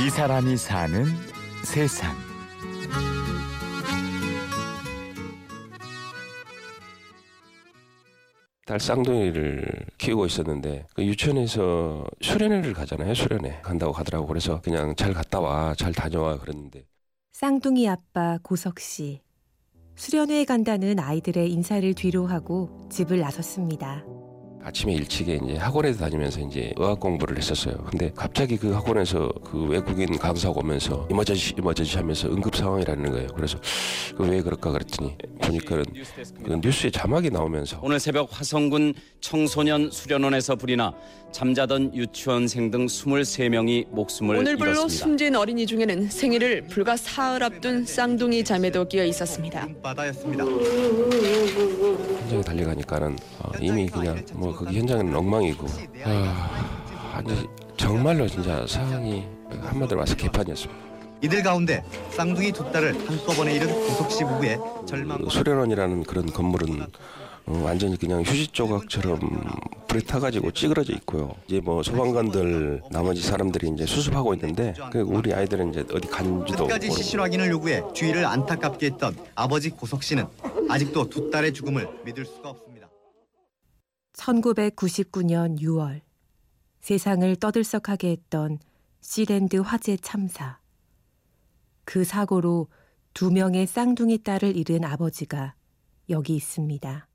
이 사람이 사는 세상. 딸 쌍둥이를 키우고 있었는데 그 유치원에서 수련회를 가잖아요. 수련회 간다고 가더라고. 그래서 그냥 잘 갔다 와, 잘 다녀와 그랬는데 쌍둥이 아빠 고석 씨. 수련회에 간다는 아이들의 인사를 뒤로 하고 집을 나섰습니다. 아침에 일찍에 이제 학원에 다니면서 이제 의학 공부를 했었어요. 근데 갑자기 그 학원에서 그 외국인 강사가 오면서 이머저지 이머저지 하면서 응급 상황이라는 거예요. 그래서 그왜 그럴까 그랬더니 보니까는 그 뉴스에 자막이 나오면서 오늘 새벽 화성군 청소년 수련원에서 불이 나 잠자던 유치원생 등 23명이 목숨을 오늘 불로 잃었습니다. 숨진 어린이 중에는 생일을 불과 사흘 앞둔 쌍둥이 자매도 끼어 있었습니다. 바다였습니다. 현장에 달려가니까는 어, 이미 그냥 뭐 거기 현장은 엉망이고 아, 아니 정말로 진짜 상황이 한마디로 말해서 개판이었습니다. 이들 가운데 쌍둥이 두 딸을 한꺼번에 잃은 고석 씨 부부의 그 절망과 수련원이라는 그런 건물은 어, 완전히 그냥 휴지 조각처럼 불에 타가지고 찌그러져 있고요. 이제 뭐 소방관들 나머지 사람들이 이제 수습하고 있는데 그 우리 아이들은 이제 어디 간지도 끝까지. 시신 확인을 요구해 주위를 안타깝게 했던 아버지 고석 씨는 아직도 두 딸의 죽음을 믿을 수가 없습니다. 1999년 6월 세상을 떠들썩하게 했던 시랜드 화재 참사. 그 사고로 두 명의 쌍둥이 딸을 잃은 아버지가 여기 있습니다.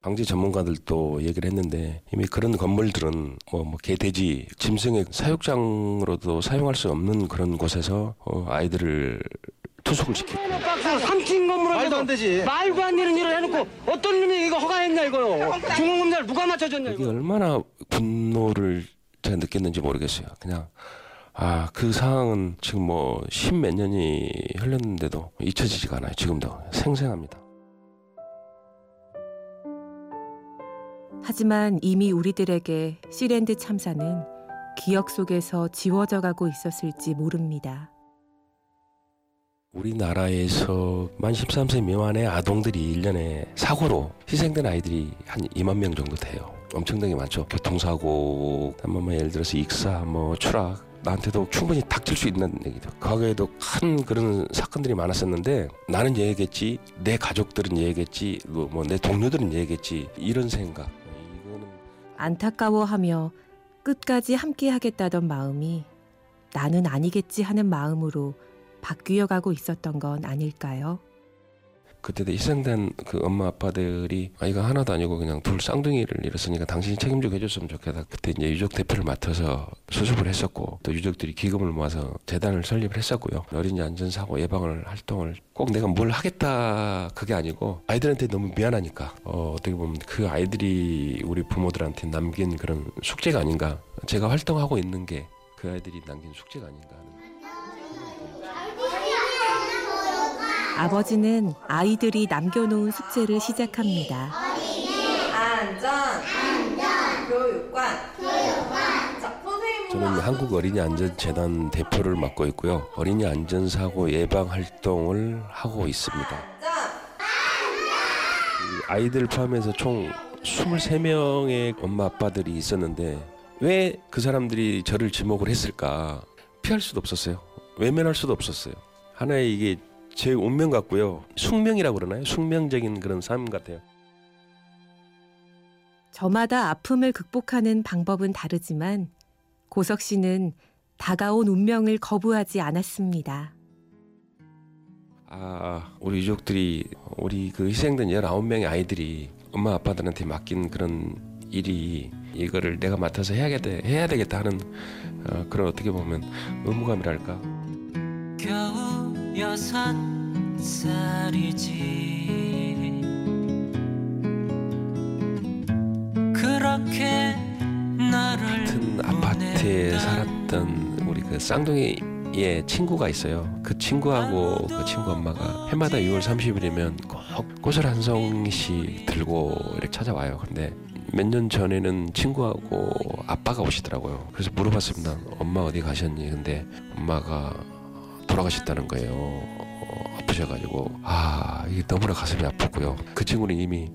방지 전문가들도 얘기를 했는데 이미 그런 건물들은 뭐, 뭐 개돼지 짐승의 사육장으로도 사용할 수 없는 그런 곳에서 어, 아이들을 투숙을 시키고 박스 3층 건물을 말도 안 되지 말도 안 되는 일을 해놓고 어떤 놈이 이거 허가했냐 이거요 중공검사를 누가 맞춰줬냐 이게 이거 얼마나 분노를 제가 느꼈는지 모르겠어요. 그냥 아 그 상황은 지금 뭐 십 몇 년이 흘렀는데도 잊혀지지가 않아요. 지금도 생생합니다. 하지만 이미 우리들에게 시랜드 참사는 기억 속에서 지워져 가고 있었을지 모릅니다. 우리나라에서 만 13세 미만의 아동들이 1년에 사고로 희생된 아이들이 한 2만 명 정도 돼요. 엄청나게 많죠. 교통사고, 뭐 예를 들어서 익사, 뭐 추락, 나한테도 충분히 닥칠 수 있는 얘기죠. 과거에도 큰 그런 사건들이 많았었는데 나는 얘기했지, 내 가족들은 얘기했지, 뭐 내 동료들은 얘기했지 이런 생각. 이거는 안타까워하며 끝까지 함께 하겠다던 마음이 나는 아니겠지 하는 마음으로 바뀌어 가고 있었던 건 아닐까요? 그때도 희생된 그 엄마 아빠들이 아이가 하나도 아니고 그냥 둘 쌍둥이를 잃었으니까 당신이 책임지고 해줬으면 좋겠다. 그때 이제 유족 대표를 맡아서 수습을 했었고 또 유족들이 기금을 모아서 재단을 설립을 했었고요. 어린이 안전사고 예방을 활동을 꼭 내가 뭘 하겠다 그게 아니고 아이들한테 너무 미안하니까 어, 어떻게 보면 그 아이들이 우리 부모들한테 남긴 그런 숙제가 아닌가. 제가 활동하고 있는 게 그 아이들이 남긴 숙제가 아닌가 하는. 아버지는 아이들이 남겨놓은 숙제를 시작합니다. 안전, 교육관, 저는 한국 어린이 안전 재단 대표를 맡고 있고요. 어린이 안전 사고 예방 활동을 하고 있습니다. 이 아이들 포함해서 총 23명의 엄마 아빠들이 있었는데 왜 그 사람들이 저를 지목을 했을까? 피할 수도 없었어요. 외면할 수도 없었어요. 하나의 이게 제 운명 같고요. 숙명이라고 그러나요? 숙명적인 그런 삶 같아요. 저마다 아픔을 극복하는 방법은 다르지만 고석 씨는 다가온 운명을 거부하지 않았습니다. 아, 우리 유족들이 우리 그 희생된 19명의 아이들이 엄마 아빠들한테 맡긴 그런 일이 이거를 내가 맡아서 해야겠다, 해야 되겠다 하는 어, 그런 어떻게 보면 의무감이랄까. 여섯 살이지 그렇게 나를 같은 아파트에 살았던 우리 그 쌍둥이의 친구가 있어요. 그 친구하고 그 친구 엄마가 해마다 6월 30일이면 꼭 꽃을 한 송이씩 들고 이렇게 찾아와요. 근데 몇년 전에는 친구하고 아빠가 오시더라고요. 그래서 물어봤습니다. 엄마 어디 가셨니? 근데 엄마가 돌아가셨다는 거예요. 어, 아프셔가지고 아 이게 너무나 가슴이 아프고요. 그 친구는 이미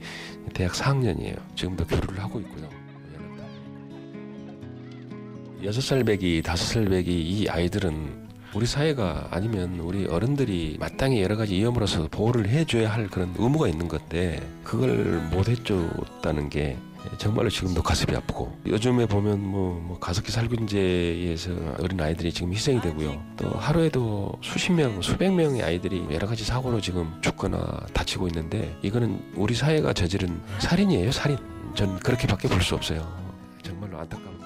대학 4학년이에요. 지금도 교류를 하고 있고요. 여섯 살 배기, 다섯 살 배기 이 아이들은 우리 사회가 아니면 우리 어른들이 마땅히 여러 가지 위험으로서 보호를 해줘야 할 그런 의무가 있는 건데 그걸 못 해줬다는 게 정말로 지금도 가슴이 아프고. 요즘에 보면 뭐, 뭐 가습기 살균제에서 어린 아이들이 지금 희생이 되고요. 또 하루에도 수십 명 수백 명의 아이들이 여러 가지 사고로 지금 죽거나 다치고 있는데 이거는 우리 사회가 저지른 살인이에요 살인. 전 그렇게밖에 볼 수 없어요. 정말로 안타까운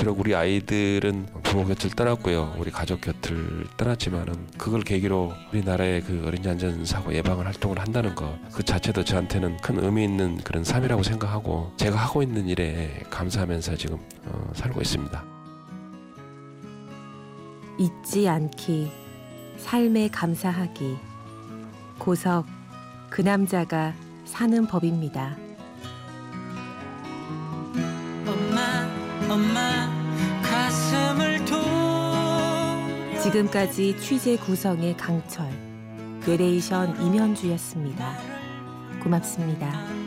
비록 우리 아이들은 부모 곁을 떠났고요. 우리 가족 곁을 떠났지만은 그걸 계기로 우리나라의 그 어린이 안전 사고 예방을 활동을 한다는 것 그 자체도 저한테는 큰 의미 있는 그런 삶이라고 생각하고 제가 하고 있는 일에 감사하면서 지금 어, 살고 있습니다. 잊지 않기, 삶에 감사하기. 고석, 그 남자가 사는 법입니다. 지금까지 취재 구성의 강철, 내레이션 임현주였습니다. 고맙습니다.